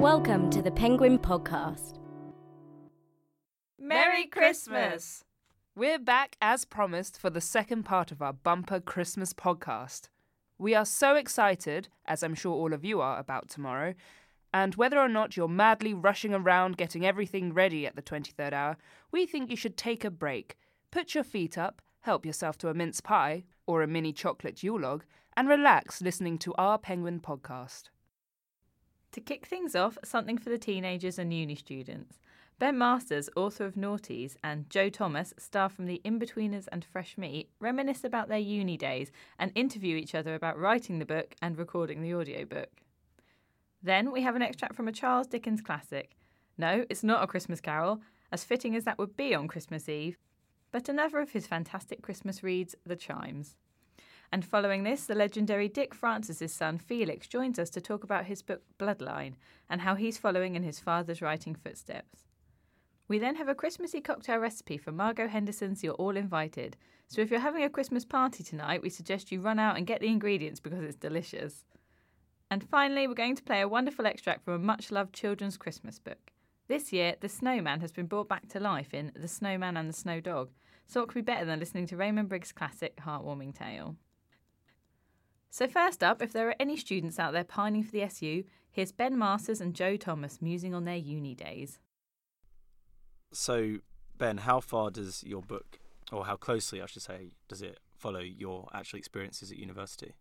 Welcome to the Penguin Podcast. Merry Christmas! We're back as promised for the second part of our bumper Christmas podcast. We are so excited, as I'm sure all of you are, about tomorrow. And whether or not you're madly rushing around getting everything ready at the 23rd hour, we think you should take a break, put your feet up, help yourself to a mince pie or a mini chocolate Yule log, and relax listening to our Penguin podcast. To kick things off, something for the teenagers and uni students. Ben Masters, author of Noughties, and Joe Thomas, star from The Inbetweeners and Fresh Meat, reminisce about their uni days and interview each other about writing the book and recording the audiobook. Then we have an extract from a Charles Dickens classic. No, it's not a Christmas carol, as fitting as that would be on Christmas Eve, but another of his fantastic Christmas reads, The Chimes. And following this, the legendary Dick Francis's son Felix joins us to talk about his book Bloodline and how he's following in his father's writing footsteps. We then have a Christmassy cocktail recipe from Margot Henderson's You're All Invited. So if you're having a Christmas party tonight, we suggest you run out and get the ingredients because it's delicious. And finally, we're going to play a wonderful extract from a much loved children's Christmas book. This year, the snowman has been brought back to life in The Snowman and the Snow Dog, so what could be better than listening to Raymond Briggs' classic heartwarming tale? So, first up, if there are any students out there pining for the SU, here's Ben Masters and Joe Thomas musing on their uni days. So, Ben, how far does your book, or how closely, I should say, does it follow your actual experiences at university?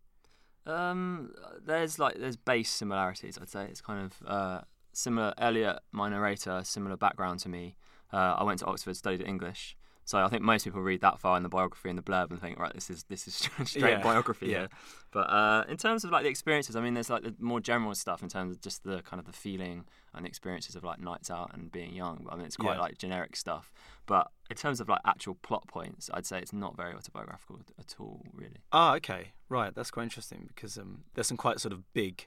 Um, there's like there's base similarities. I'd say it's kind of uh, similar. Elliot, my narrator, similar background to me. Uh, I went to Oxford, studied English, so I think most people read that far in the biography and the blurb and think, right, this is this is straight Yeah, biography yeah. here. But uh, in terms of like the experiences, I mean, there's like the more general stuff in terms of just the kind of the feeling and the experiences of like nights out and being young. I mean, it's quite Yeah. like generic stuff. But in terms of like actual plot points, I'd say it's not very autobiographical at all, really. Ah, okay, right. That's quite interesting because um, there's some quite sort of big,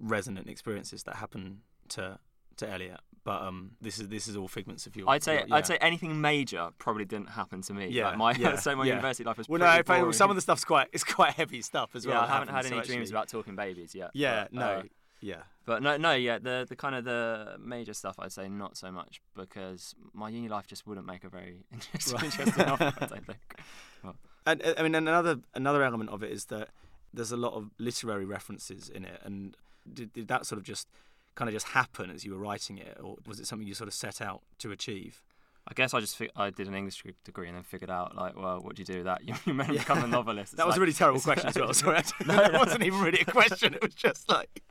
resonant experiences that happen to to Elliot. But um, this is this is all figments of your. I'd say your- yeah. I'd say anything major probably didn't happen to me. Yeah, Like my yeah, so my yeah. university life was Well, pretty no, some of the stuff's quite it's quite heavy stuff as yeah, well. I haven't had any so dreams actually- about talking babies yet. Yeah, but, no, uh, yeah. but no, no, yeah. The the kind of the major stuff I'd say not so much because my uni life just wouldn't make a very interesting, Right. interesting novel. I don't think. And uh, I mean, and another another element of it is that there's a lot of literary references in it. And did, did that sort of just kind of just happen as you were writing it, or was it something you sort of set out to achieve? I guess I just I did an English degree and then figured out like, well, what do you do with that? You're meant to become a novelist. It's That was like- a really terrible question as well. Sorry. No, no. wasn't even really a question. It was just like,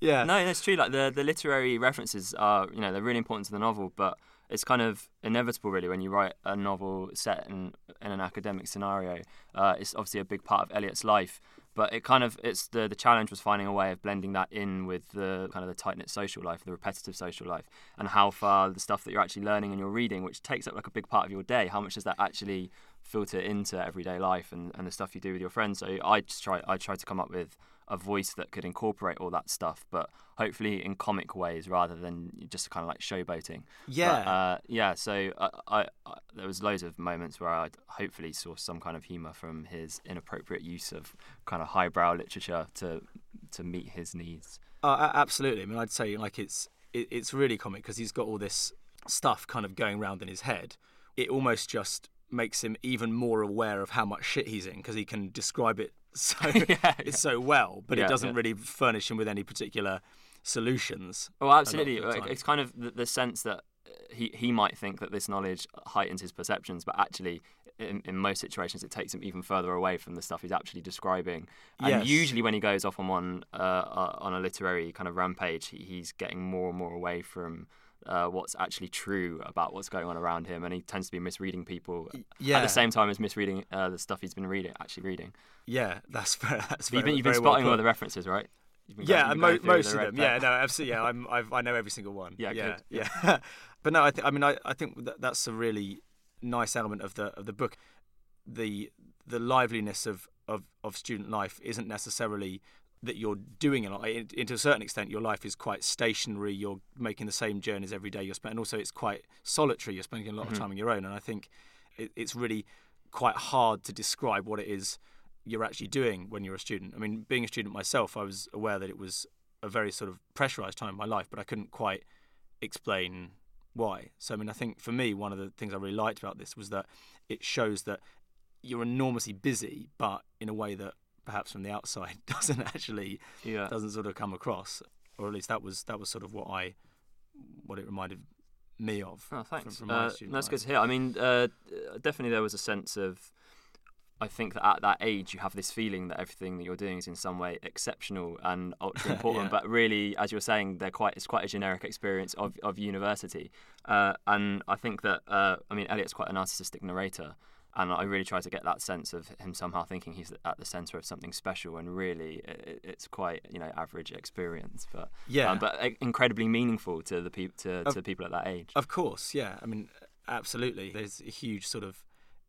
yeah, No, that's true. Like the the literary references are, you know, they're really important to the novel, but it's kind of inevitable, really, when you write a novel set in in an academic scenario. Uh, it's obviously a big part of Elliot's life, but it kind of it's the the challenge was finding a way of blending that in with the kind of the tight knit social life, the repetitive social life, and how far the stuff that you're actually learning and you're reading, which takes up like a big part of your day, how much does that actually filter into everyday life and, and the stuff you do with your friends. So I just try I try to come up with a voice that could incorporate all that stuff, but hopefully in comic ways rather than just kind of like showboating. yeah. But, uh, yeah. So I, I, I, there was loads of moments where I hopefully saw some kind of humour from his inappropriate use of kind of highbrow literature to to meet his needs. Oh, a- absolutely. I mean, I'd say like it's it, it's really comic because he's got all this stuff kind of going around in his head. It almost just makes him even more aware of how much shit he's in because he can describe it so yeah, so well, but Yeah, it doesn't yeah. really furnish him with any particular solutions. Oh, absolutely. the Like, time. It's kind of the, the sense that uh, he he might think that this knowledge heightens his perceptions, but actually, in, in most situations, it takes him even further away from the stuff he's actually describing. And Yes. usually, when he goes off on one uh, uh, on a literary kind of rampage, he, he's getting more and more away from. Uh, what's actually true about what's going on around him, and he tends to be misreading people at the same time as misreading uh, the stuff he's been reading, actually reading. yeah, that's fair. that's you've been, you've been very well spotting all the references, right? Yeah, going- mo- been going through most of them. Yeah, no, absolutely. Yeah, I'm, I've, I know every single one. Yeah, yeah, good. yeah. but no, I think I mean I, I think that that's a really nice element of the of the book. The the liveliness of, of, of student life isn't necessarily that you're doing a lot. In, in to a certain extent, your life is quite stationary. You're making the same journeys every day. You're spending, and also it's quite solitary. You're spending a lot Mhm. of time on your own, and I think it, it's really quite hard to describe what it is you're actually doing when you're a student. I mean, being a student myself, I was aware that it was a very sort of pressurized time in my life, but I couldn't quite explain why. So I mean, I think for me, one of the things I really liked about this was that it shows that you're enormously busy, but in a way that perhaps from the outside doesn't actually Yeah. doesn't sort of come across, or at least that was that was sort of what I what it reminded me of. Oh, thanks. from my Uh, that's good to hear. I mean, uh, definitely there was a sense of. I think that at that age you have this feeling that everything that you're doing is in some way exceptional and ultra important, Yeah. but really, as you're saying, they're quite it's quite a generic experience of, of university. Uh, and I think that uh, I mean Elliot's quite a narcissistic narrator, and I really try to get that sense of him somehow thinking he's at the centre of something special, and really it, it's quite you know average experience, but Yeah. um, but uh, incredibly meaningful to the people to, Of- to people at that age. Of course, yeah. I mean, absolutely. There's a huge sort of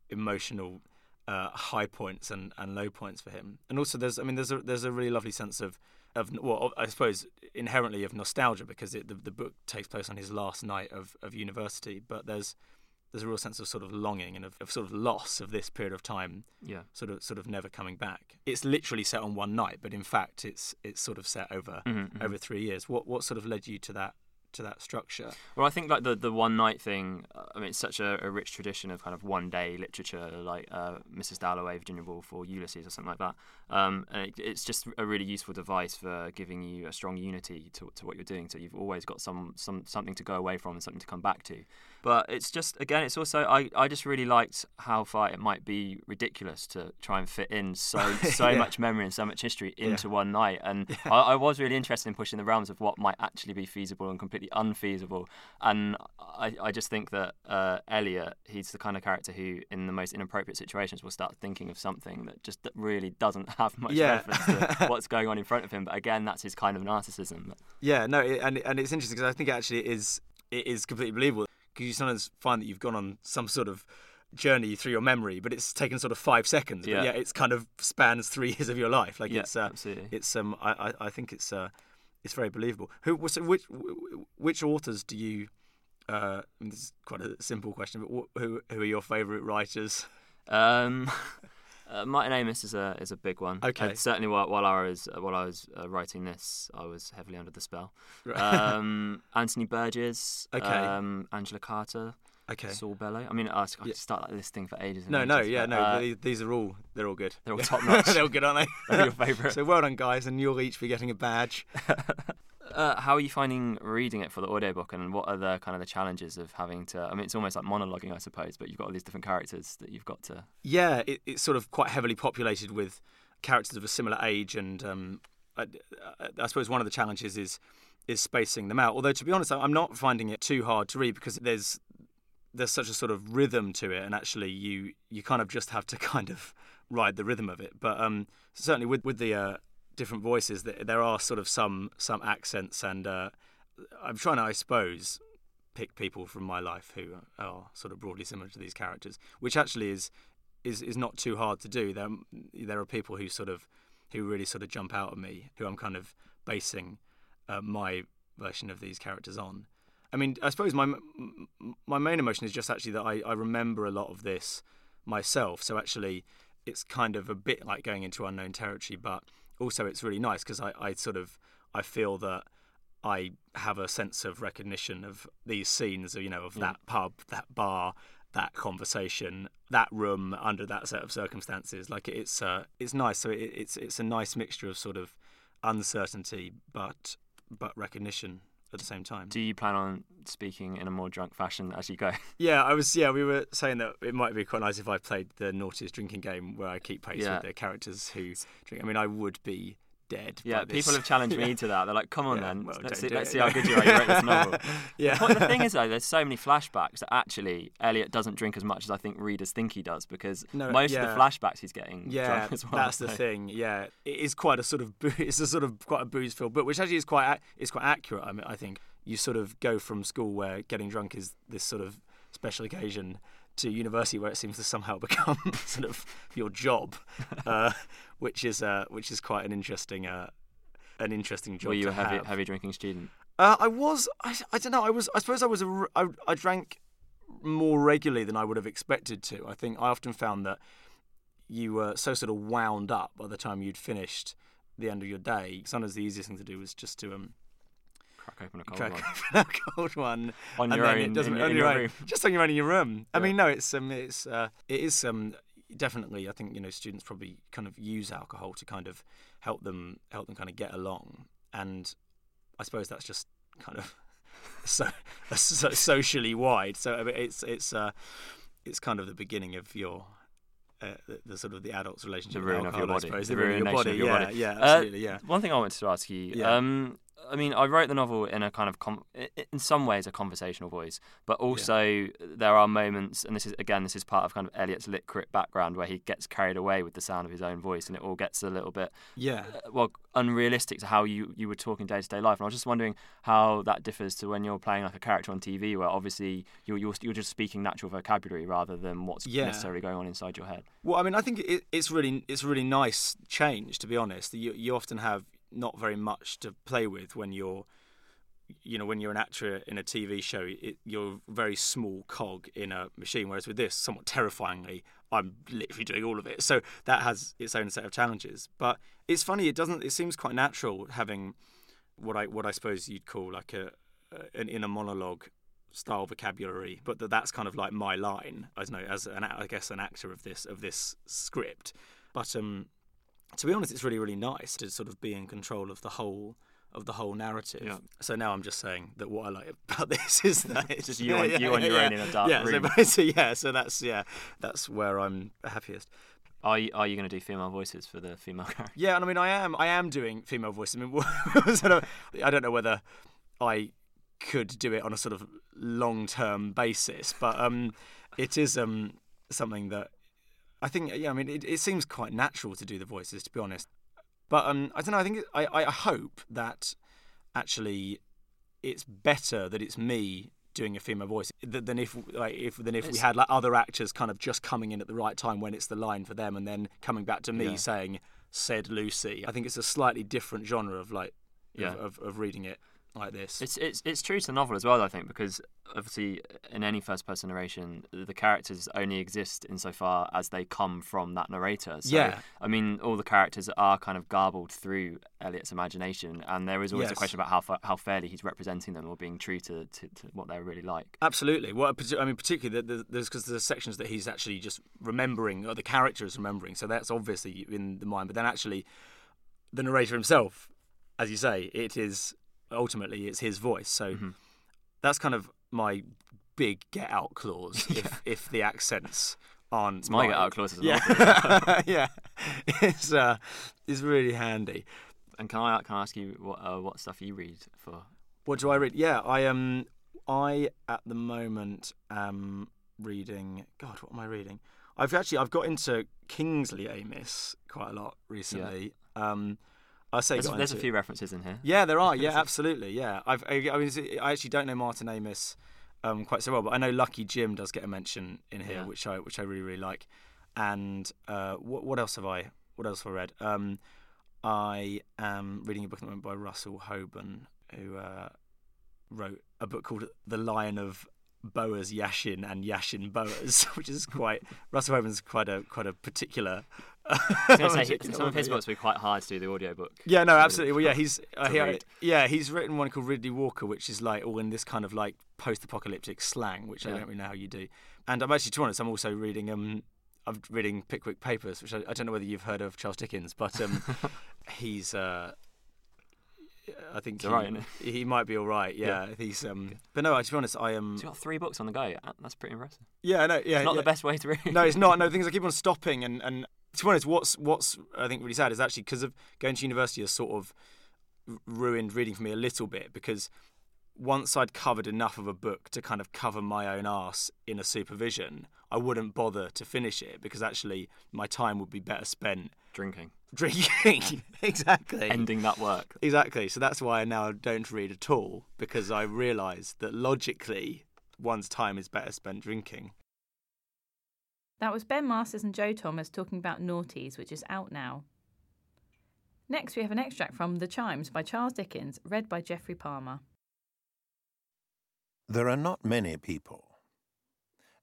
emotional uh, high points and, and low points for him, and also there's I mean there's a there's a really lovely sense of of well I suppose inherently of nostalgia because it, the the book takes place on his last night of, of university, but there's there's a real sense of sort of longing and of, of sort of loss of this period of time Yeah. sort of sort of never coming back. It's literally set on one night, but in fact it's it's sort of set over Mhm, mhm. over three years. What what sort of led you to that to that structure? Well, I think like the the one night thing. uh, I mean, it's such a, a rich tradition of kind of one day literature, like uh, Mrs. Dalloway, Virginia Woolf, or Ulysses, or something like that. Um, it, it's just a really useful device for giving you a strong unity to, to what you're doing. So you've always got some some something to go away from and something to come back to. But it's just again, it's also I, I just really liked how far it might be ridiculous to try and fit in so so Yeah. much memory and so much history Yeah. into one night. And I, I was really interested in pushing the realms of what might actually be feasible and completely unfeasible. And I, I just think that uh, Elliot, he's the kind of character who, in the most inappropriate situations, will start thinking of something that just really doesn't have much Yeah. reference to what's going on in front of him. But again, that's his kind of narcissism. Yeah, no, it, and and it's interesting because I think actually it is it is completely believable because you sometimes find that you've gone on some sort of journey through your memory, but it's taken sort of five seconds. Yeah. But yeah, it's kind of spans three years of your life. Like Yeah, it's uh, absolutely. it's um I, I I think it's uh it's very believable. Who so which which authors do you uh this is quite a simple question, but wh- who who are your favourite writers? Um, uh, Martin Amis is a is a big one. Okay. And certainly, while, while I was while I was uh, writing this, I was heavily under the spell. Right. Um, Anthony Burgess. Okay. Um, Angela Carter. Okay. Saul Bellow. I mean, I, I could Yeah. start like listing for ages. And No, no, yeah, but, no. uh, these, these are all they're all good. they're all top-notch. they're all good, aren't they? They're your favourite. so well done, guys, and you'll each be getting a badge. uh, how are you finding reading it for the audiobook, and what are the kind of the challenges of having to? I mean, it's almost like monologuing, I suppose, but you've got all these different characters that you've got to. Yeah, it, it's sort of quite heavily populated with characters of a similar age, and um, I, I suppose one of the challenges is is spacing them out. Although to be honest, I'm not finding it too hard to read because there's there's such a sort of rhythm to it, and actually you you kind of just have to kind of ride the rhythm of it. But um, certainly with with the uh, different voices, there, there are sort of some some accents, and uh, I'm trying to, I suppose, pick people from my life who are sort of broadly similar to these characters, which actually is is is not too hard to do. There there are people who sort of who really sort of jump out at me, who I'm kind of basing uh, my version of these characters on. I mean, I suppose my my main emotion is just actually that I, I remember a lot of this myself. So actually, it's kind of a bit like going into unknown territory, but also it's really nice because I, I sort of I feel that I have a sense of recognition of these scenes, you know, of Yeah. that pub, that bar, that conversation, that room under that set of circumstances. Like it's uh, it's nice. So it, it's it's a nice mixture of sort of uncertainty, but but recognition at the same time. Do you plan on speaking in a more drunk fashion as you go? Yeah, I was. Yeah, we were saying that it might be quite nice if I played the naughtiest drinking game where I keep pace Yeah. with the characters who drink. I mean, I would be dead. Yeah, people have challenged me Yeah. to that. They're like, "Come on, Yeah, then, well, let's see, let's see how good you are. You wrote this novel." yeah. But the thing is, though, there's so many flashbacks that actually Elliot doesn't drink as much as I think readers think he does because No, most yeah. of the flashbacks he's getting Yeah, drunk as well. that's the thing. Yeah, it is quite a sort of boo- it's a sort of quite a booze-filled book, which actually is quite is quite accurate. I mean, I think you sort of go from school where getting drunk is this sort of special occasion to university where it seems to somehow become sort of your job, uh, which is uh, which is quite an interesting uh, an interesting job. Were you a heavy, have. heavy drinking student? Uh, I was. I, I don't know. I was. I suppose I was. A, I, I drank more regularly than I would have expected to. I think I often found that you were so sort of wound up by the time you'd finished the end of your day, sometimes the easiest thing to do was just to um, Crack open a cold crack one. open a cold one On and your then own, it doesn't in, on in your own, room. just on your own in your room. I mean, no, it's um, it's uh, it is um, definitely. I think you know students probably kind of use alcohol to kind of help them help them kind of get along, and I suppose that's just kind of so, so socially wide. So I mean, it's it's uh, it's kind of the beginning of your. Uh, the, the sort of the adult's relationship The with ruin of your I body. suppose. The The ruin of your body. of your yeah, body. yeah, Uh, absolutely, yeah. One thing I wanted to ask you. Yeah. Um, I mean, I wrote the novel in a kind of, com- in some ways, a conversational voice, but also there are moments, and this is again, this is part of kind of Elliot's lit crit background, where he gets carried away with the sound of his own voice, and it all gets a little bit, Yeah. uh, well, unrealistic to how you you would talk in day to day life. And I was just wondering how that differs to when you're playing like a character on TV, where obviously you're you're, you're just speaking natural vocabulary rather than what's Yeah. necessarily going on inside your head. Well, I mean, I think it, it's really it's a really nice change to be honest. You you often have not very much to play with when you're you know when you're an actor in a TV show. It, you're a very small cog in a machine, whereas with this, somewhat terrifyingly, I'm literally doing all of it. So that has its own set of challenges. But it's funny. It doesn't. It seems quite natural having what I what I suppose you'd call like a an inner monologue style vocabulary, but that that's kind of like my line. I don't know as an I guess an actor of this of this script. But um, to be honest, it's really really nice to sort of be in control of the whole of the whole narrative. Yeah. So now I'm just saying that what I like about this is that it's Just you on- you on your own in a dark yeah, room. So, so yeah, so that's yeah, that's where I'm happiest. Are you, are you going to do female voices for the female character? Yeah, and I mean, I am, I am doing female voices. I mean, sort of, I don't know whether I could do it on a sort of long-term basis, but um, it is um something that I think. Yeah, I mean, it, it seems quite natural to do the voices, to be honest. But um, I don't know. I think I, I hope that actually it's better that it's me doing a female voice than if like if than if we had like other actors kind of just coming in at the right time when it's the line for them and then coming back to me Yeah. saying said Lucy. I think it's a slightly different genre of like Yeah. of, of, of reading it like this. It's it's it's true to the novel as well, I think, because obviously in any first person narration, the characters only exist insofar as they come from that narrator. So, Yeah. I mean, all the characters are kind of garbled through Elliot's imagination, and there is always Yes. a question about how fa- how fairly he's representing them or being true to, to, to what they're really like. Absolutely. Well, I mean, particularly the, the, there's because there's sections that he's actually just remembering, or the character is remembering. So that's obviously in the mind. But then actually, the narrator himself, as you say, it is ultimately it's his voice. So Mhm. that's kind of my big get out clause. If if the accents aren't, It's my get out clause as well. Yeah, yeah. It's uh, it's really handy. And can I can I ask you what uh, what stuff you read for? What do I read? Yeah, I um, I at the moment am reading. God, what am I reading? I've actually I've got into Kingsley Amis quite a lot recently. Um, I say There's, there's a few references in here. Yeah, there are. Yeah, absolutely. Yeah, I've I, I, mean, I actually don't know Martin Amis um, quite so well, but I know Lucky Jim does get a mention in here, Yeah. which I which I really really like. And uh, what what else have I what else have I read? Um, I am reading a book at the moment by Russell Hoban, who uh, wrote a book called The Lion of Boaz-Jachin and Jachin-Boaz, which is quite Russell Hoban's quite a quite a particular. I was going to say, some of his yeah. books were quite hard to do the audiobook. Yeah, no, absolutely. Well, yeah, he's uh, he, yeah, he's written one called Riddley Walker, which is like all in this kind of like post-apocalyptic slang, which I don't really know how you do. And I'm actually, to be honest, I'm also reading um, I'm reading Pickwick Papers, which I, I don't know whether you've heard of Charles Dickens, but um, he's uh, I think He's he, right, he might be all right. Yeah, he's um, but no, to be honest, I am. He's got three books on the go. That's pretty impressive. yeah, no, yeah, It's not yeah. the best way to read. no, it's not. No, things I keep on stopping, and and to be honest, what's what's I think really sad is actually because of going to university has sort of ruined reading for me a little bit because once I'd covered enough of a book to kind of cover my own arse in a supervision, I wouldn't bother to finish it because actually my time would be better spent Drinking. drinking. exactly. Ending that work. Exactly. So that's why I now don't read at all because I realise that logically one's time is better spent drinking. That was Ben Masters and Joe Thomas talking about Noughties, which is out now. Next, we have an extract from The Chimes by Charles Dickens, read by Geoffrey Palmer. There are not many people.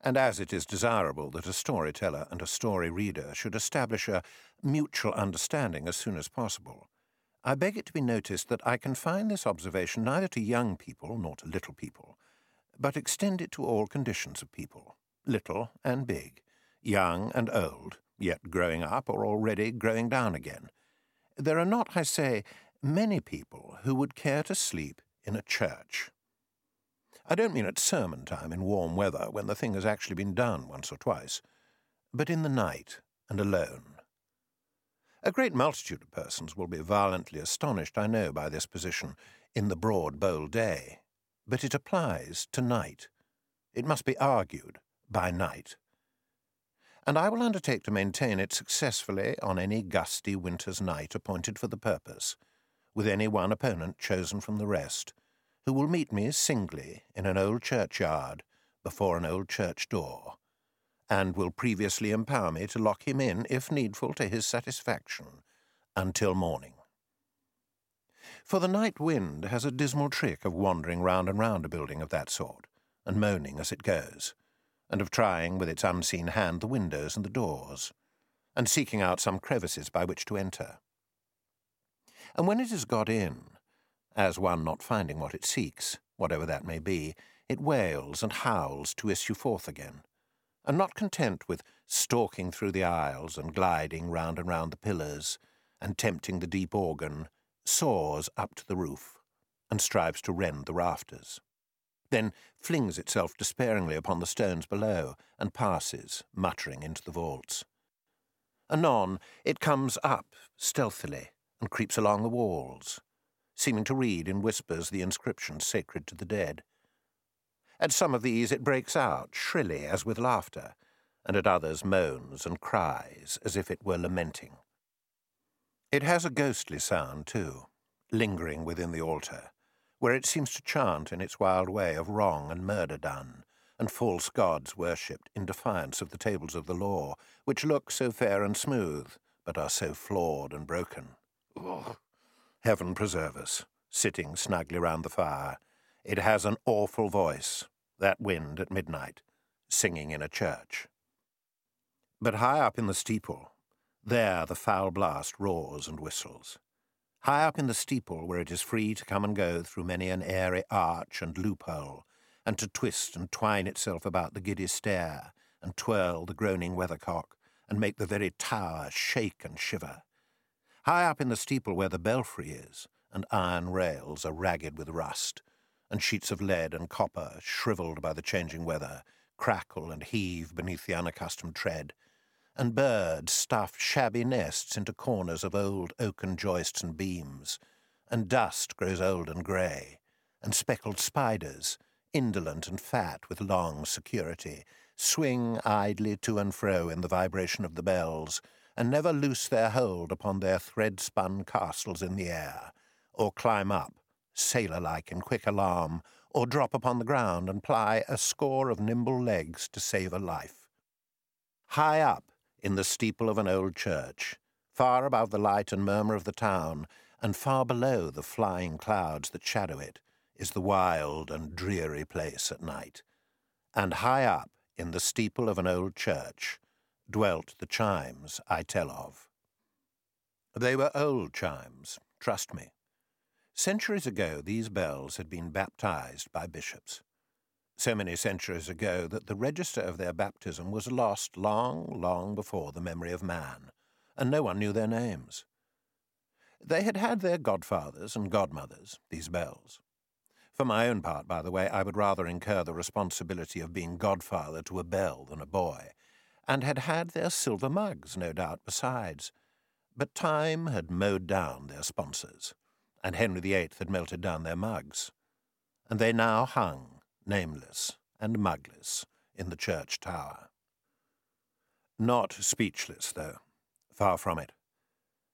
And as it is desirable that a storyteller and a story reader should establish a mutual understanding as soon as possible, I beg it to be noticed that I confine this observation neither to young people nor to little people, but extend it to all conditions of people, little and big, young and old, yet growing up or already growing down again. There are not, I say, many people who would care to sleep in a church. I don't mean at sermon time in warm weather when the thing has actually been done once or twice, but in the night and alone. A great multitude of persons will be violently astonished, I know, by this position in the broad, bold day, but it applies to night. It must be argued by night. And I will undertake to maintain it successfully on any gusty winter's night appointed for the purpose, with any one opponent chosen from the rest, who will meet me singly in an old churchyard before an old church door and will previously empower me to lock him in, if needful, to his satisfaction, until morning. For the night wind has a dismal trick of wandering round and round a building of that sort, and moaning as it goes, and of trying with its unseen hand the windows and the doors, and seeking out some crevices by which to enter. And when it has got in, as one not finding what it seeks, whatever that may be, it wails and howls to issue forth again, and not content with stalking through the aisles and gliding round and round the pillars and tempting the deep organ, soars up to the roof and strives to rend the rafters. Then flings itself despairingly upon the stones below and passes, muttering, into the vaults. Anon it comes up stealthily and creeps along the walls, seeming to read in whispers the inscriptions sacred to the dead. At some of these it breaks out, shrilly as with laughter, and at others moans and cries as if it were lamenting. It has a ghostly sound, too, lingering within the altar, where it seems to chant in its wild way of wrong and murder done, and false gods worshipped in defiance of the tables of the law, which look so fair and smooth, but are so flawed and broken. Ugh. Heaven preserve us, sitting snugly round the fire, it has an awful voice, that wind at midnight, singing in a church. But high up in the steeple, there the foul blast roars and whistles. High up in the steeple, where it is free to come and go through many an airy arch and loophole, and to twist and twine itself about the giddy stair, and twirl the groaning weathercock, and make the very tower shake and shiver. High up in the steeple where the belfry is, and iron rails are ragged with rust, and sheets of lead and copper, shrivelled by the changing weather, crackle and heave beneath the unaccustomed tread, and birds stuff shabby nests into corners of old oaken joists and beams, and dust grows old and grey, and speckled spiders, indolent and fat with long security, swing idly to and fro in the vibration of the bells, and never loose their hold upon their thread-spun castles in the air, or climb up, sailor like in quick alarm, or drop upon the ground and ply a score of nimble legs to save a life. High up in the steeple of an old church, far above the light and murmur of the town, and far below the flying clouds that shadow it, is the wild and dreary place at night. And high up in the steeple of an old church dwelt the chimes I tell of. They were old chimes, trust me. Centuries ago, these bells had been baptized by bishops. So many centuries ago that the register of their baptism was lost long, long before the memory of man, and no one knew their names. They had had their godfathers and godmothers, these bells. For my own part, by the way, I would rather incur the responsibility of being godfather to a bell than a boy, and had had their silver mugs, no doubt, besides. But time had mowed down their sponsors and Henry VIII had melted down their mugs, and they now hung, nameless and mugless, in the church tower. Not speechless, though, far from it.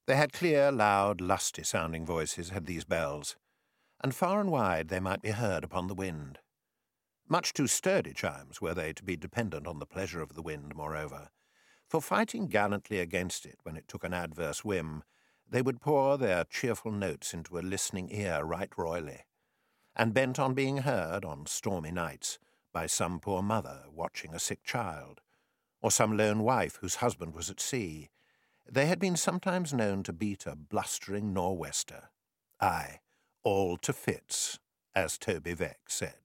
They had clear, loud, lusty sounding voices, had these bells, and far and wide they might be heard upon the wind. Much too sturdy chimes were they to be dependent on the pleasure of the wind, moreover, for fighting gallantly against it when it took an adverse whim they would pour their cheerful notes into a listening ear right royally, and bent on being heard on stormy nights by some poor mother watching a sick child, or some lone wife whose husband was at sea, they had been sometimes known to beat a blustering nor'wester. Ay, all to fits, as Toby Veck said.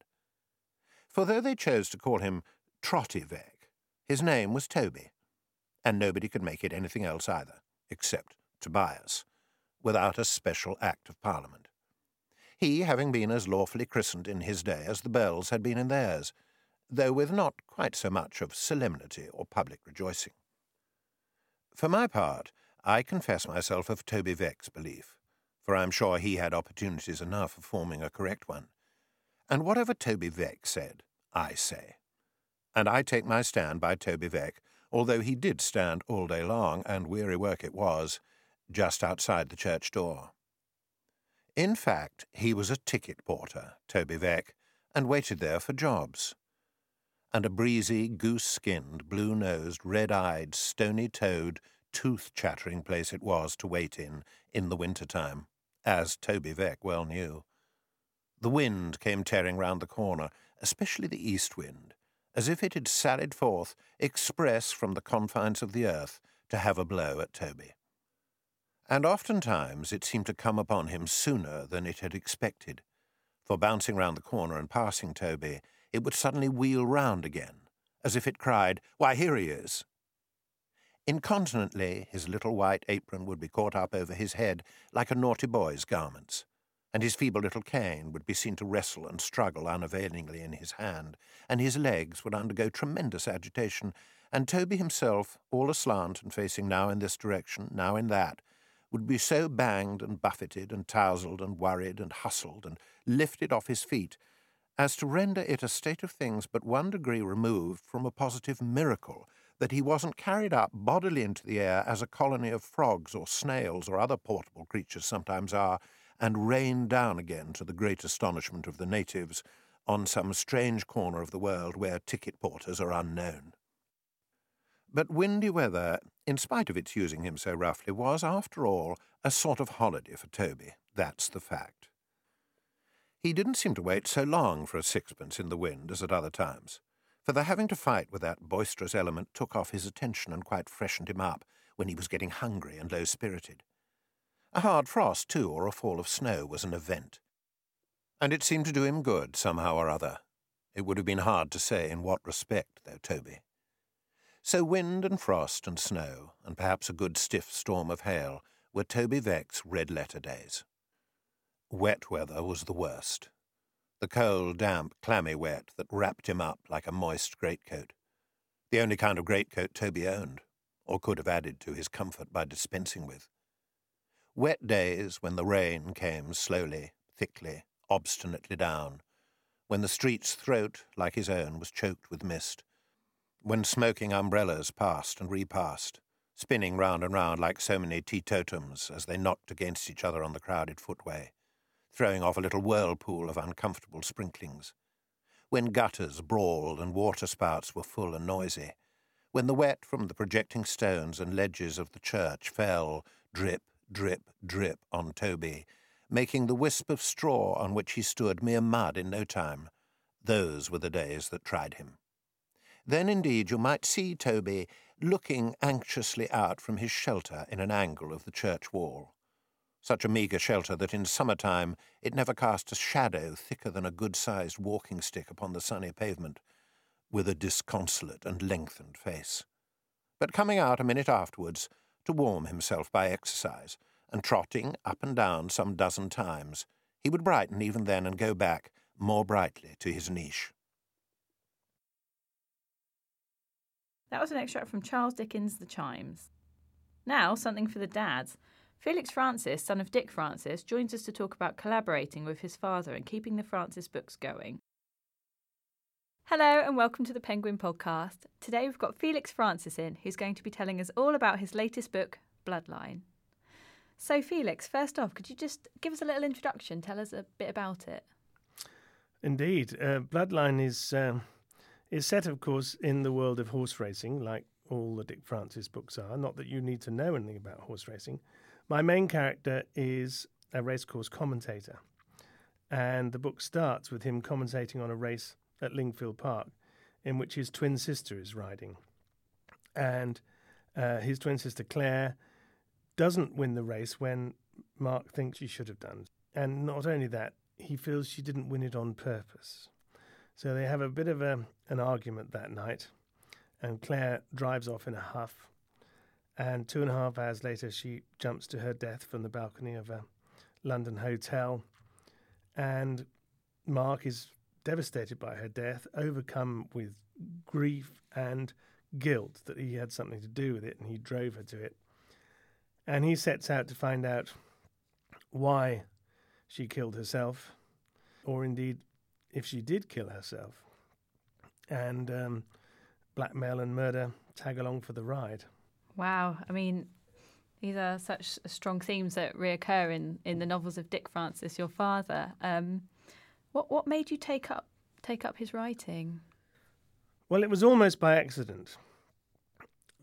For though they chose to call him Trotty Veck, his name was Toby, and nobody could make it anything else either, except Tobias, without a special Act of Parliament. He having been as lawfully christened in his day as the bells had been in theirs, though with not quite so much of solemnity or public rejoicing. For my part, I confess myself of Toby Veck's belief, for I am sure he had opportunities enough of forming a correct one. And whatever Toby Veck said, I say. And I take my stand by Toby Veck, although he did stand all day long, and weary work it was, just outside the church door. In fact, he was a ticket porter, Toby Veck, and waited there for jobs and a breezy, goose skinned, blue nosed, red eyed, stony toed, tooth chattering place it was to wait in in the winter time, as Toby Veck well knew. The wind came tearing round the corner, especially the east wind, as if it had sallied forth express from the confines of the earth to have a blow at Toby. And oftentimes it seemed to come upon him sooner than it had expected, for bouncing round the corner and passing Toby, it would suddenly wheel round again, as if it cried, Why, here he is! Incontinently, his little white apron would be caught up over his head like a naughty boy's garments, and his feeble little cane would be seen to wrestle and struggle unavailingly in his hand, and his legs would undergo tremendous agitation, and Toby himself, all aslant and facing now in this direction, now in that, would be so banged and buffeted and tousled and worried and hustled and lifted off his feet as to render it a state of things but one degree removed from a positive miracle that he wasn't carried up bodily into the air as a colony of frogs or snails or other portable creatures sometimes are, and rained down again to the great astonishment of the natives on some strange corner of the world where ticket porters are unknown. But windy weather, in spite of its using him so roughly, was, after all, a sort of holiday for Toby. That's the fact. He didn't seem to wait so long for a sixpence in the wind as at other times, for the having to fight with that boisterous element took off his attention and quite freshened him up when he was getting hungry and low spirited. A hard frost, too, or a fall of snow was an event. And it seemed to do him good, somehow or other. It would have been hard to say in what respect, though, Toby. So wind and frost and snow, and perhaps a good stiff storm of hail, were Toby Veck's red letter days. Wet weather was the worst. The cold, damp, clammy wet that wrapped him up like a moist greatcoat. The only kind of greatcoat Toby owned, or could have added to his comfort by dispensing with. Wet days when the rain came slowly, thickly, obstinately down, when the street's throat, like his own, was choked with mist, when smoking umbrellas passed and repassed, spinning round and round like so many teetotums as they knocked against each other on the crowded footway throwing off a little whirlpool of uncomfortable sprinklings. When gutters brawled and waterspouts were full and noisy. When the wet from the projecting stones and ledges of the church fell, drip, drip, drip, on Toby, making the wisp of straw on which he stood mere mud in no time. Those were the days that tried him. Then, indeed, you might see Toby looking anxiously out from his shelter in an angle of the church wall such a meagre shelter that in summer-time it never cast a shadow thicker than a good-sized walking stick upon the sunny pavement, with a disconsolate and lengthened face. But coming out a minute afterwards to warm himself by exercise, and trotting up and down some dozen times, he would brighten even then and go back more brightly to his niche. That was an extract from Charles Dickens' The Chimes. Now, something for the dads. Felix Francis, son of Dick Francis, joins us to talk about collaborating with his father and keeping the Francis books going. Hello and welcome to the Penguin Podcast. Today we've got Felix Francis in, who's going to be telling us all about his latest book, Bloodline. So, Felix, first off, could you just give us a little introduction? Tell us a bit about it. Indeed, uh, Bloodline is um, is set, of course, in the world of horse racing, like all the Dick Francis books are. Not that you need to know anything about horse racing, my main character is a racecourse commentator, and the book starts with him commentating on a race at Lingfield Park in which his twin sister is riding. And uh, his twin sister Claire doesn't win the race when Mark thinks she should have done. And not only that, he feels she didn't win it on purpose. So they have a bit of a, an argument that night, and Claire drives off in a huff. And two and a half hours later, she jumps to her death from the balcony of a London hotel. And Mark is devastated by her death, overcome with grief and guilt that he had something to do with it and he drove her to it. And he sets out to find out why she killed herself, or indeed if she did kill herself. And um, blackmail and murder tag along for the ride. Wow. I mean, these are such strong themes that reoccur in, in the novels of Dick Francis, your father. Um, what what made you take up take up his writing? Well, it was almost by accident.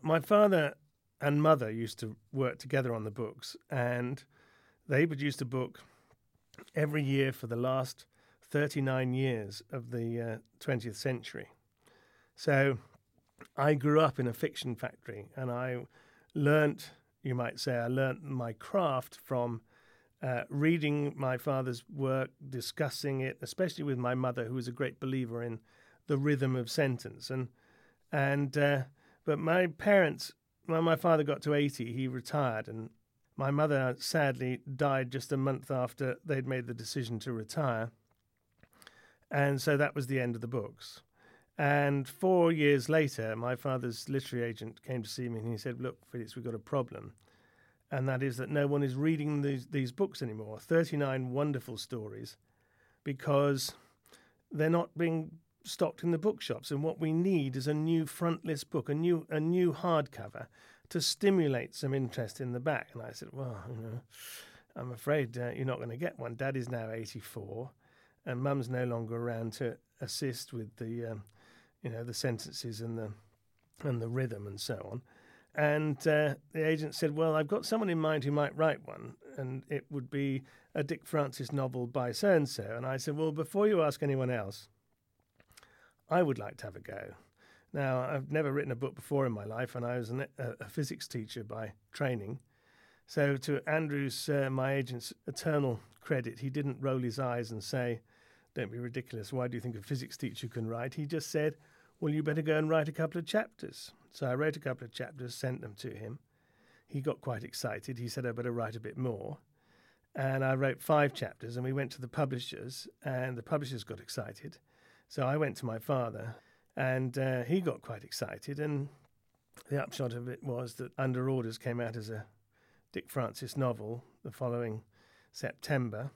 My father and mother used to work together on the books, and they produced a book every year for the last 39 years of the uh, 20th century. So I grew up in a fiction factory, and I learnt, you might say, I learnt my craft from uh, reading my father's work, discussing it, especially with my mother, who was a great believer in the rhythm of sentence. And and uh, but my parents, when my father got to eighty, he retired, and my mother sadly died just a month after they'd made the decision to retire. And so that was the end of the books. And four years later, my father's literary agent came to see me and he said, Look, Felix, we've got a problem and that is that no one is reading these, these books anymore. 39 wonderful stories because they're not being stocked in the bookshops. And what we need is a new frontlist book a new a new hardcover to stimulate some interest in the back. And i said well you know, i'm afraid uh, you're not going to get one. Dad is now 84 and mum's no longer around to assist with the um, you know the sentences and the and the rhythm and so on and uh, the agent said, Well, I've got someone in mind who might write one, and it would be a Dick Francis novel by so and so. And I said, Well, before you ask anyone else, I would like to have a go. Now, I've never written a book before in my life, and I was an, a, a, physics teacher by training. So, to Andrew's, uh, my agent's eternal credit, he didn't roll his eyes and say, Don't be ridiculous. Why do you think a physics teacher can write? He just said, Well, you better go and write a couple of chapters. So I wrote a couple of chapters, sent them to him. He got quite excited. He said, I better write a bit more. And I wrote five chapters, and we went to the publishers, and the publishers got excited. So I went to my father, and uh, he got quite excited. And the upshot of it was that Under Orders came out as a Dick Francis novel the following September.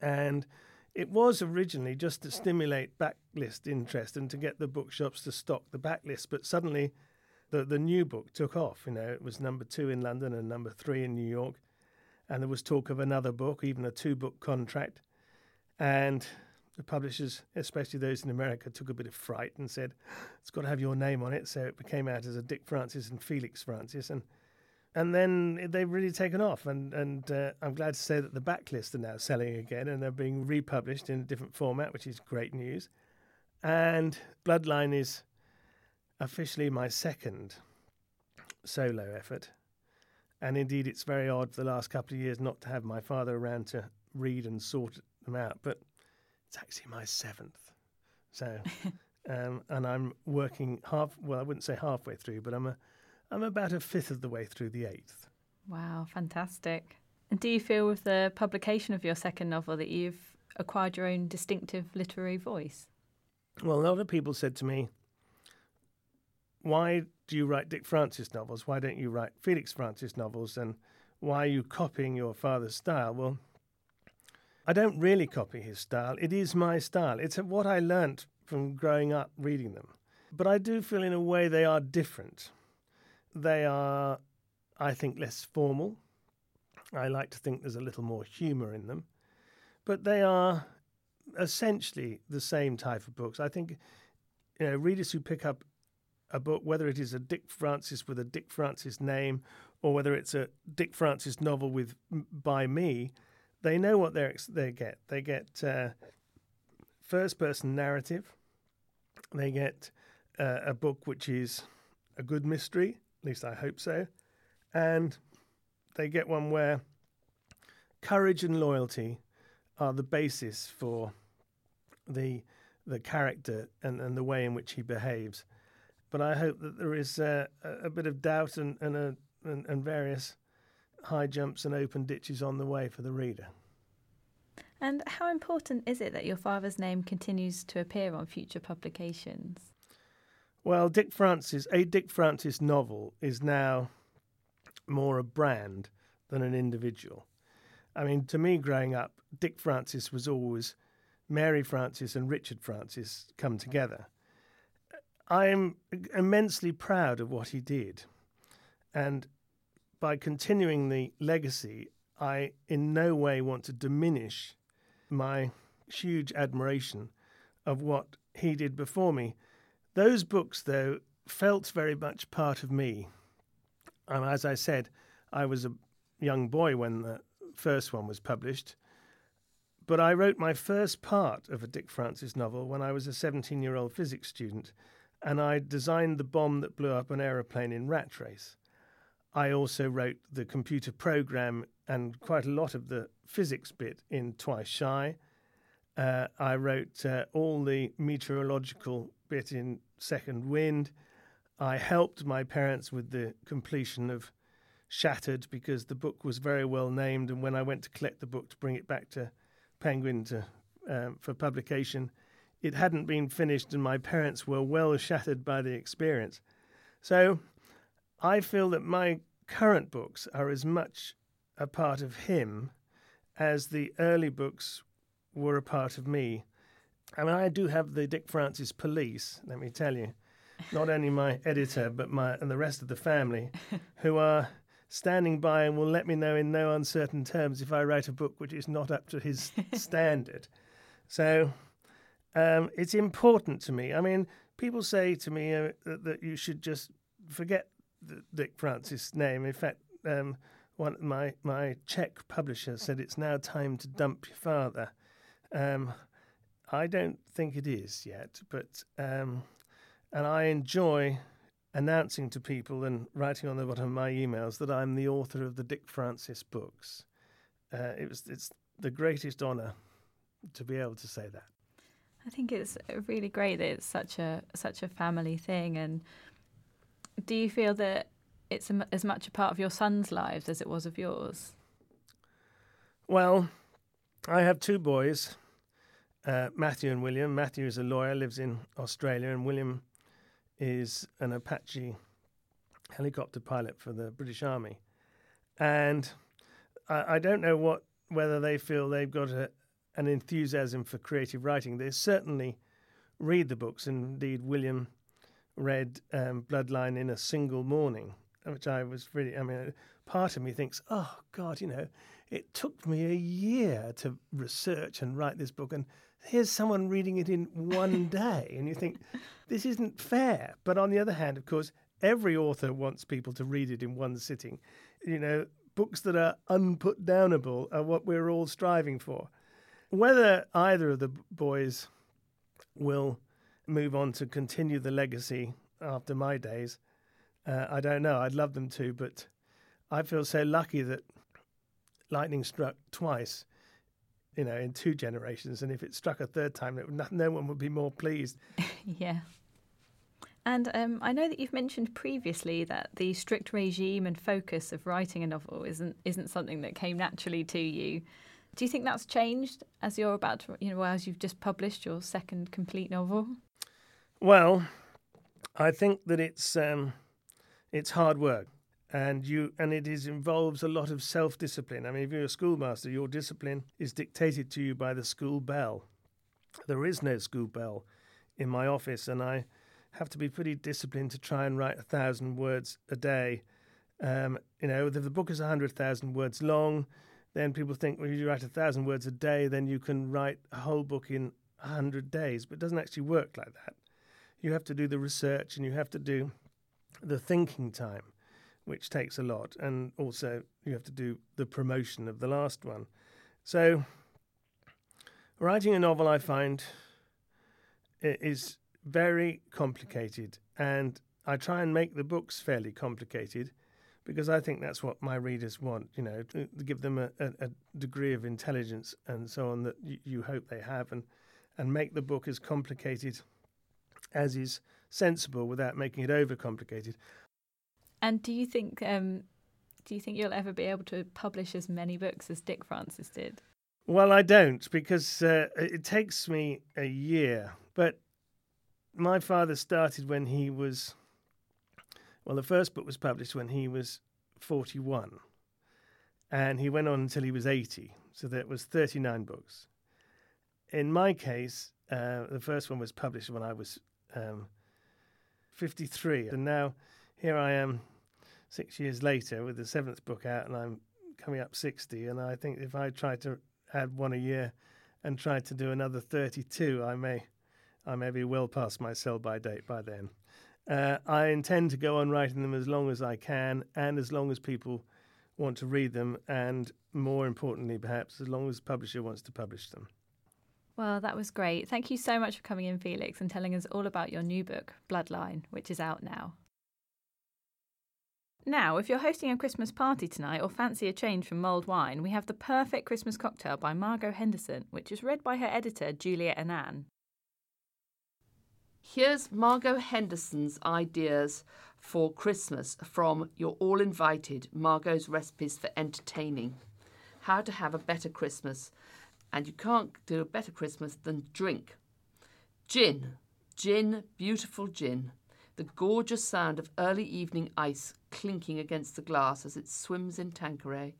And it was originally just to stimulate backlist interest and to get the bookshops to stock the backlist, but suddenly the, the new book took off. You know, it was number two in London and number three in New York. And there was talk of another book, even a two book contract. And the publishers, especially those in America, took a bit of fright and said, it's got to have your name on it. So it came out as a Dick Francis and Felix Francis. And and then they've really taken off. And and uh, I'm glad to say that the backlist are now selling again, and they're being republished in a different format, which is great news. And Bloodline is officially my second solo effort. And indeed, it's very odd for the last couple of years not to have my father around to read and sort them out, but it's actually my seventh. So, um, and I'm working half, well, I wouldn't say halfway through, but I'm a I'm about a fifth of the way through the eighth. Wow, fantastic. And do you feel with the publication of your second novel that you've acquired your own distinctive literary voice? Well, a lot of people said to me, Why do you write Dick Francis novels? Why don't you write Felix Francis novels? And why are you copying your father's style? Well, I don't really copy his style. It is my style. It's what I learnt from growing up reading them. But I do feel, in a way, they are different. They are, I think, less formal. I like to think there's a little more humour in them. But they are essentially the same type of books. I think you know, readers who pick up a book, whether it is a Dick Francis with a Dick Francis name or whether it's a Dick Francis novel with by me, they know what they they get. They get uh, first person narrative. They get uh, a book which is a good mystery. At least I hope so. And they get one where courage and loyalty are the basis for the the character and, and the way in which he behaves. But I hope that there is uh, a bit of doubt and and, a, and and various high jumps and open ditches on the way for the reader. And how important is it that your father's name continues to appear on future publications? Well, Dick Francis, a Dick Francis novel is now more a brand than an individual. I mean, to me, growing up, Dick Francis was always Mary Francis and Richard Francis come together. I am immensely proud of what he did. And by continuing the legacy, I in no way want to diminish my huge admiration of what he did before me. Those books, though, felt very much part of me. Um, as I said, I was a young boy when the first one was published, but I wrote my first part of a Dick Francis novel when I was a 17 year old physics student, and I designed the bomb that blew up an aeroplane in Rat Race. I also wrote the computer program and quite a lot of the physics bit in Twice Shy. Uh, I wrote uh, all the meteorological bit in Second Wind. I helped my parents with the completion of Shattered because the book was very well named, and when I went to collect the book to bring it back to Penguin to, um, for publication, it hadn't been finished, and my parents were well shattered by the experience. So I feel that my current books are as much a part of him as the early books were a part of me. I mean, I do have the Dick Francis police, let me tell you. Not only my editor, but my and the rest of the family, who are standing by and will let me know in no uncertain terms if I write a book which is not up to his standard. So um, it's important to me. I mean, people say to me uh, that, that, you should just forget the Dick Francis name. In fact, um, one my my Czech publisher said it's now time to dump your father. Um, I don't think it is yet, but um, and I enjoy announcing to people and writing on the bottom of my emails that I'm the author of the Dick Francis books. Uh, it was it's the greatest honour to be able to say that. I think it's really great that it's such a such a family thing. And do you feel that it's a, as much a part of your son's lives as it was of yours? Well, I have two boys, uh, Matthew and William. Matthew is a lawyer, lives in Australia, and William is an Apache helicopter pilot for the British Army. And I, I don't know what whether they feel they've got a, an enthusiasm for creative writing. They certainly read the books. Indeed, William read um, Bloodline in a single morning, which I was really, I mean, part of me thinks, oh, God, you know, it took me a year to research and write this book. And here's someone reading it in one day. And you think, this isn't fair. But on the other hand, of course, every author wants people to read it in one sitting. You know, books that are unputdownable are what we're all striving for. Whether either of the boys will move on to continue the legacy after my days, uh, I don't know. I'd love them to, but I feel so lucky that lightning struck twice you know, in two generations. And if it struck a third time, it, no one would be more pleased. yeah. And um, I know that you've mentioned previously that the strict regime and focus of writing a novel isn't isn't something that came naturally to you. Do you think that's changed as you're about to, you know, as you've just published your second complete novel? Well, I think that it's um, it's hard work and you and it is involves a lot of self-discipline. I mean, if you're a schoolmaster, your discipline is dictated to you by the school bell. There is no school bell in my office, and I have to be pretty disciplined to try and write a thousand words a day. Um, you know, if the book is a hundred thousand words long, then people think, well, if you write a thousand words a day, then you can write a whole book in a hundred days. But it doesn't actually work like that. You have to do the research, and you have to do the thinking time which takes a lot, and also you have to do the promotion of the last one. So, writing a novel, I find, is very complicated, and I try and make the books fairly complicated because I think that's what my readers want, you know, to, give them a, a, degree of intelligence and so on that you hope they have, and, and make the book as complicated as is sensible without making it overcomplicated. And do you think um, do you think you'll ever be able to publish as many books as Dick Francis did? Well, I don't because uh, it takes me a year. But my father started when he was well, the first book was published when he was 41, and he went on until he was 80. So that was 39 books. In my case, uh, the first one was published when I was um, 53, and now here I am six years later with the seventh book out, and I'm coming up 60. And I think if I try to add one a year and try to do another 32, I may, I may be well past my sell by date by then. Uh, I intend to go on writing them as long as I can and as long as people want to read them, and more importantly, perhaps, as long as the publisher wants to publish them. Well, that was great. Thank you so much for coming in, Felix, and telling us all about your new book, Bloodline, which is out now. Now, if you're hosting a Christmas party tonight or fancy a change from mulled wine, we have The Perfect Christmas Cocktail by Margot Henderson, which is read by her editor, Juliet Annan. Here's Margot Henderson's ideas for Christmas from You're All Invited Margot's Recipes for Entertaining. How to have a better Christmas. And you can't do a better Christmas than drink. Gin. Gin, beautiful gin. The gorgeous sound of early evening ice clinking against the glass as it swims in Tanqueray.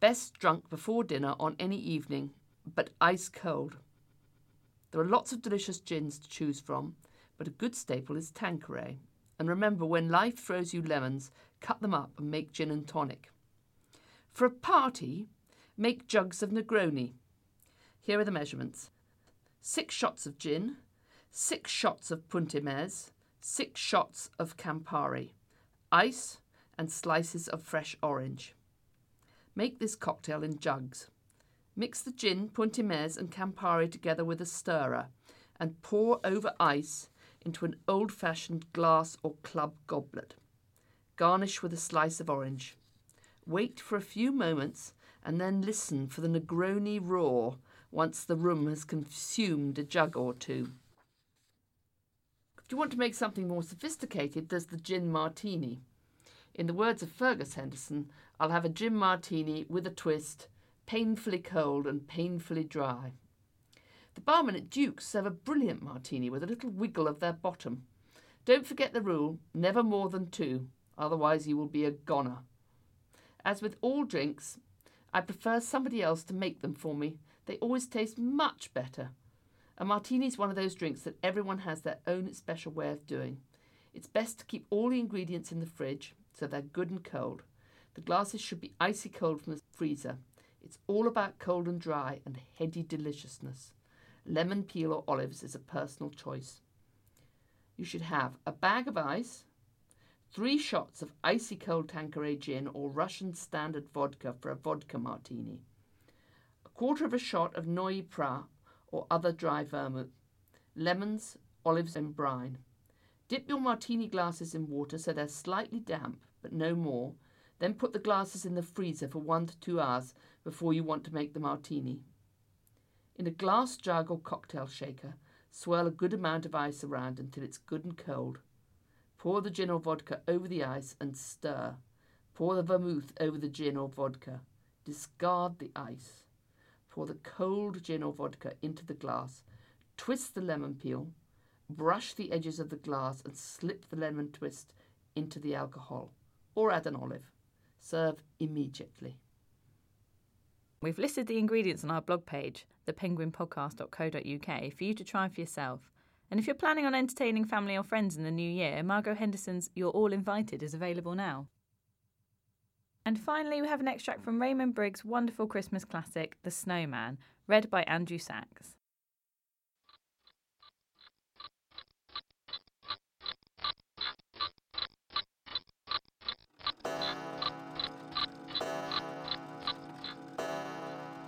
Best drunk before dinner on any evening, but ice cold. There are lots of delicious gins to choose from but a good staple is Tanqueray. And remember, when life throws you lemons, cut them up and make gin and tonic. For a party, make jugs of Negroni. Here are the measurements six shots of gin, six shots of Punta Mez, six shots of Campari, ice, and slices of fresh orange. Make this cocktail in jugs. Mix the gin, Punta Mez, and Campari together with a stirrer and pour over ice into an old fashioned glass or club goblet. Garnish with a slice of orange. Wait for a few moments and then listen for the Negroni roar once the room has consumed a jug or two. If you want to make something more sophisticated, there's the gin martini. In the words of Fergus Henderson, I'll have a gin martini with a twist, painfully cold and painfully dry. The barmen at Duke's serve a brilliant martini with a little wiggle of their bottom. Don't forget the rule never more than two, otherwise, you will be a goner. As with all drinks, I prefer somebody else to make them for me. They always taste much better. A martini is one of those drinks that everyone has their own special way of doing. It's best to keep all the ingredients in the fridge so they're good and cold. The glasses should be icy cold from the freezer. It's all about cold and dry and heady deliciousness. Lemon peel or olives is a personal choice. You should have a bag of ice, three shots of icy cold Tanqueray gin or Russian standard vodka for a vodka martini, a quarter of a shot of Noilly Prat or other dry vermouth, lemons, olives, and brine. Dip your martini glasses in water so they're slightly damp, but no more. Then put the glasses in the freezer for one to two hours before you want to make the martini. In a glass jug or cocktail shaker, swirl a good amount of ice around until it's good and cold. Pour the gin or vodka over the ice and stir. Pour the vermouth over the gin or vodka. Discard the ice. Pour the cold gin or vodka into the glass. Twist the lemon peel. Brush the edges of the glass and slip the lemon twist into the alcohol. Or add an olive. Serve immediately. We've listed the ingredients on our blog page, thepenguinpodcast.co.uk, for you to try for yourself. And if you're planning on entertaining family or friends in the new year, Margot Henderson's You're All Invited is available now. And finally, we have an extract from Raymond Briggs' wonderful Christmas classic, The Snowman, read by Andrew Sachs.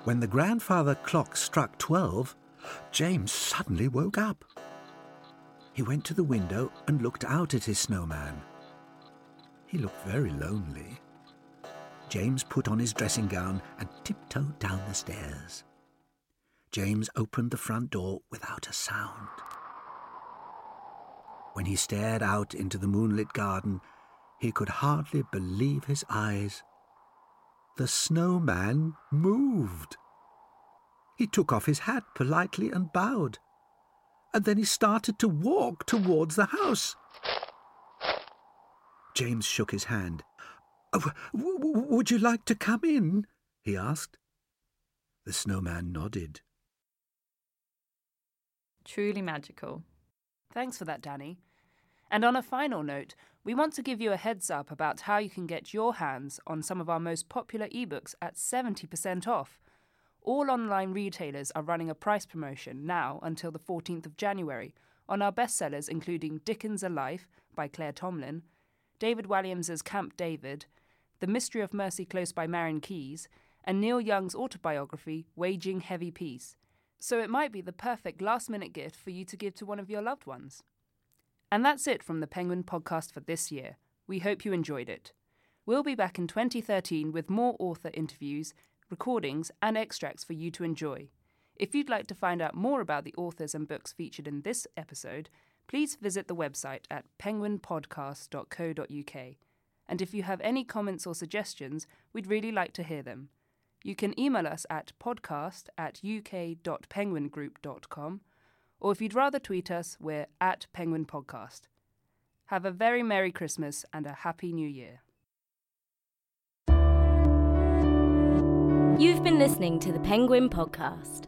When the grandfather clock struck twelve, James suddenly woke up. He went to the window and looked out at his snowman. He looked very lonely. James put on his dressing gown and tiptoed down the stairs. James opened the front door without a sound. When he stared out into the moonlit garden, he could hardly believe his eyes. The snowman moved. He took off his hat politely and bowed. And then he started to walk towards the house. James shook his hand. Oh, would you like to come in? he asked. The snowman nodded. Truly magical. Thanks for that, Danny. And on a final note, we want to give you a heads up about how you can get your hands on some of our most popular ebooks at 70% off. All online retailers are running a price promotion now until the 14th of January on our bestsellers including Dickens A Life by Claire Tomalin, David Walliams's Camp David, The Mystery of Mercy Close by Marian Keyes, and Neil Young's autobiography Waging Heavy Peace. So it might be the perfect last minute gift for you to give to one of your loved ones. And that's it from the Penguin podcast for this year. We hope you enjoyed it. We'll be back in 2013 with more author interviews, recordings, and extracts for you to enjoy. If you'd like to find out more about the authors and books featured in this episode, please visit the website at penguinpodcast.co.uk. And if you have any comments or suggestions, we'd really like to hear them. You can email us at podcast at uk.penguingroup.com, or if you'd rather tweet us, we're at Penguin Podcast. Have a very Merry Christmas and a Happy New Year. You've been listening to the Penguin Podcast.